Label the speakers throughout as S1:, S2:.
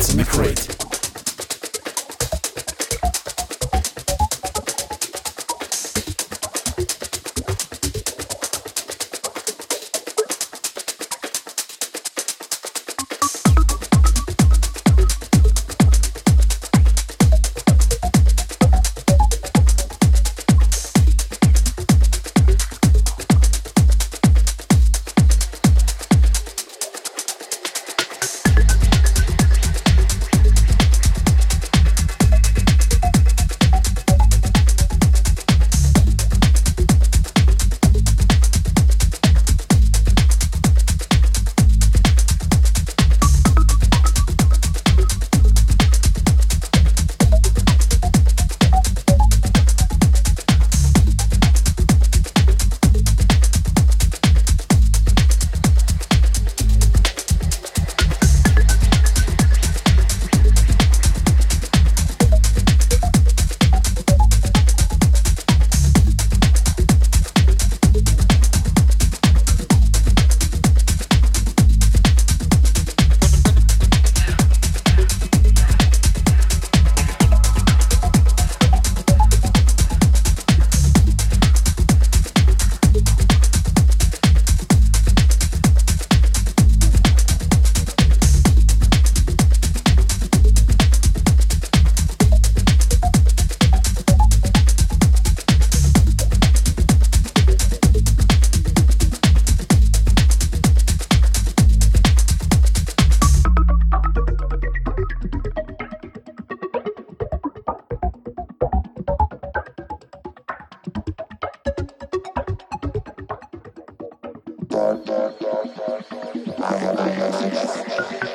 S1: Let's Make Great. I am a musician.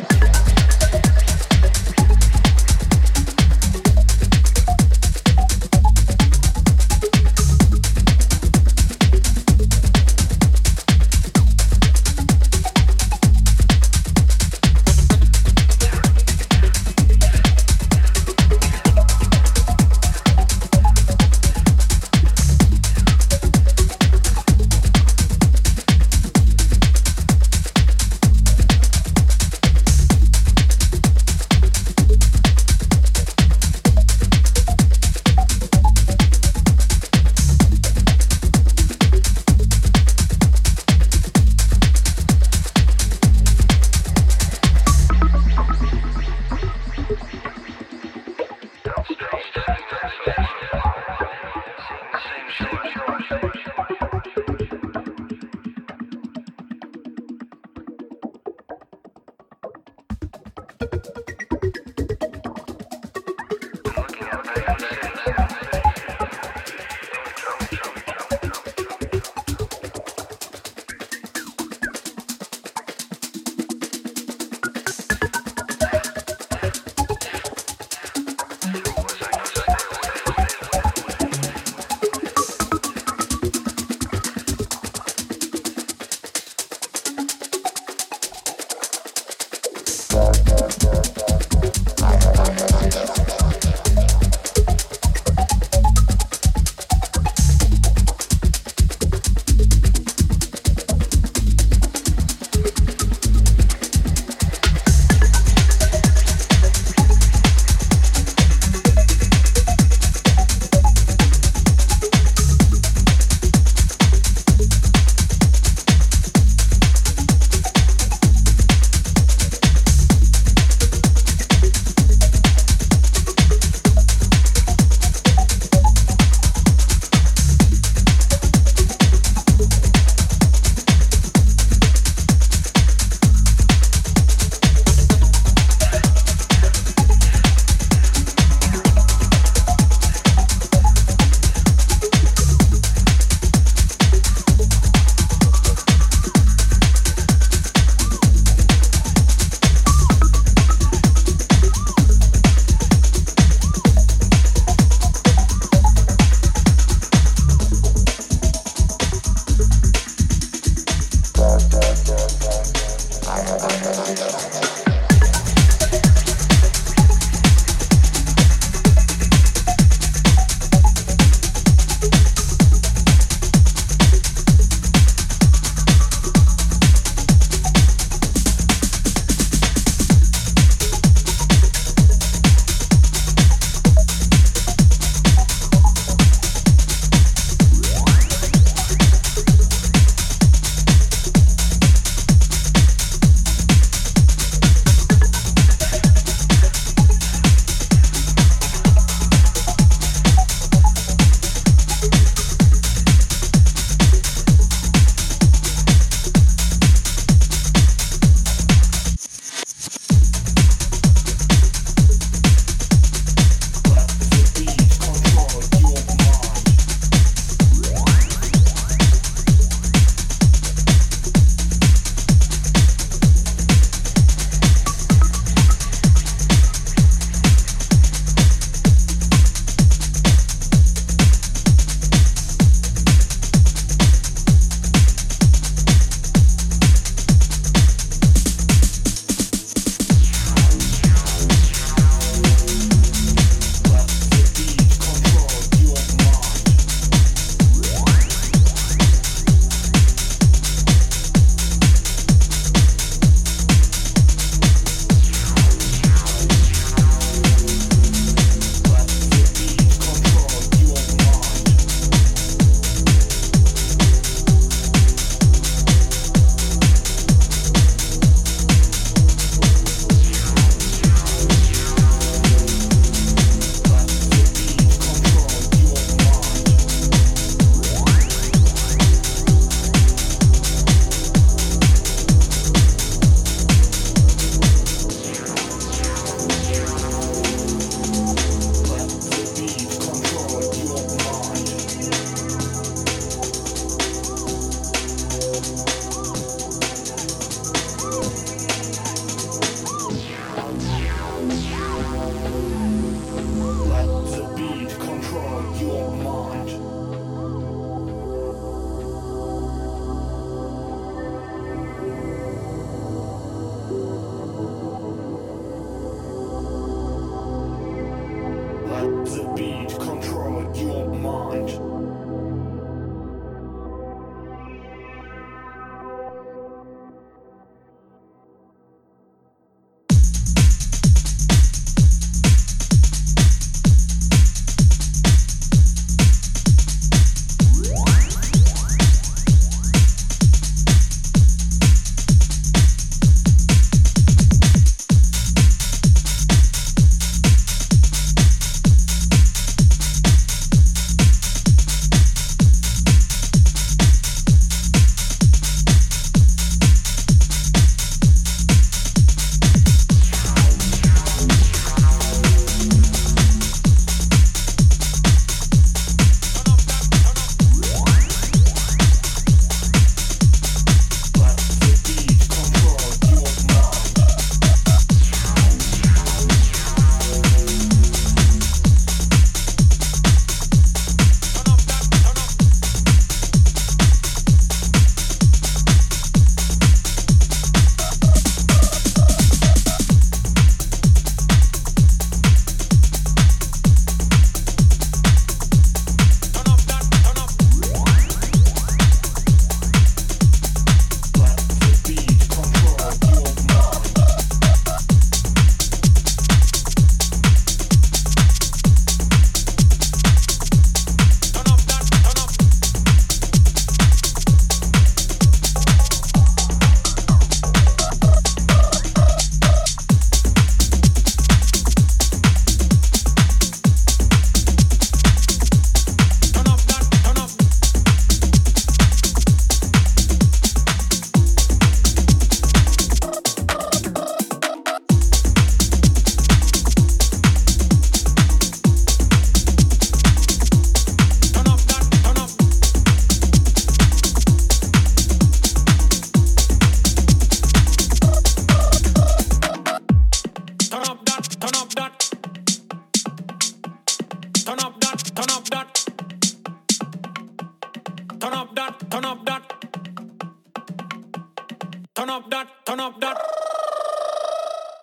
S1: up that, turn up that.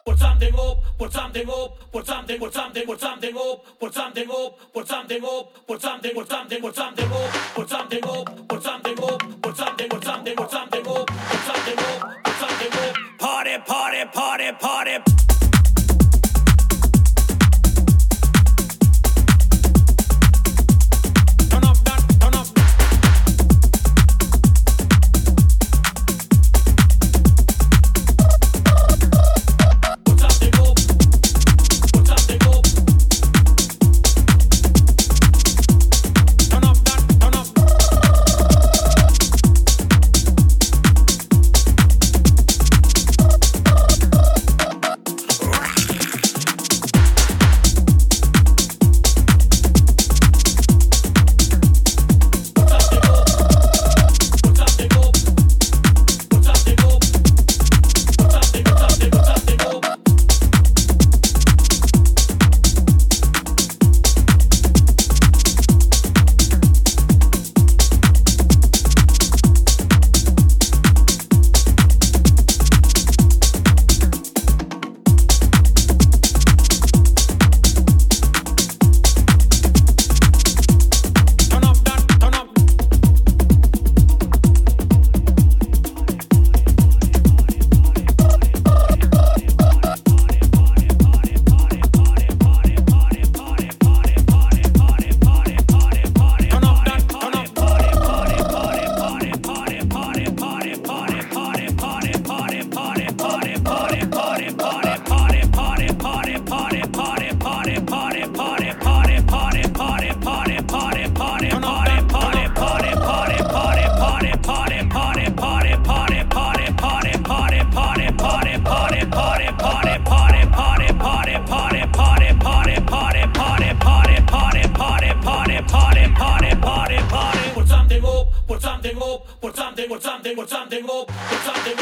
S1: Put something up, put something up, put something, put something, put something up, put something up, put something up, put something, put something, put something up, put something up, put something up, put something, put something, put something up, put something up, put something up. Party, party, party, party.
S2: something, what's something more, what's something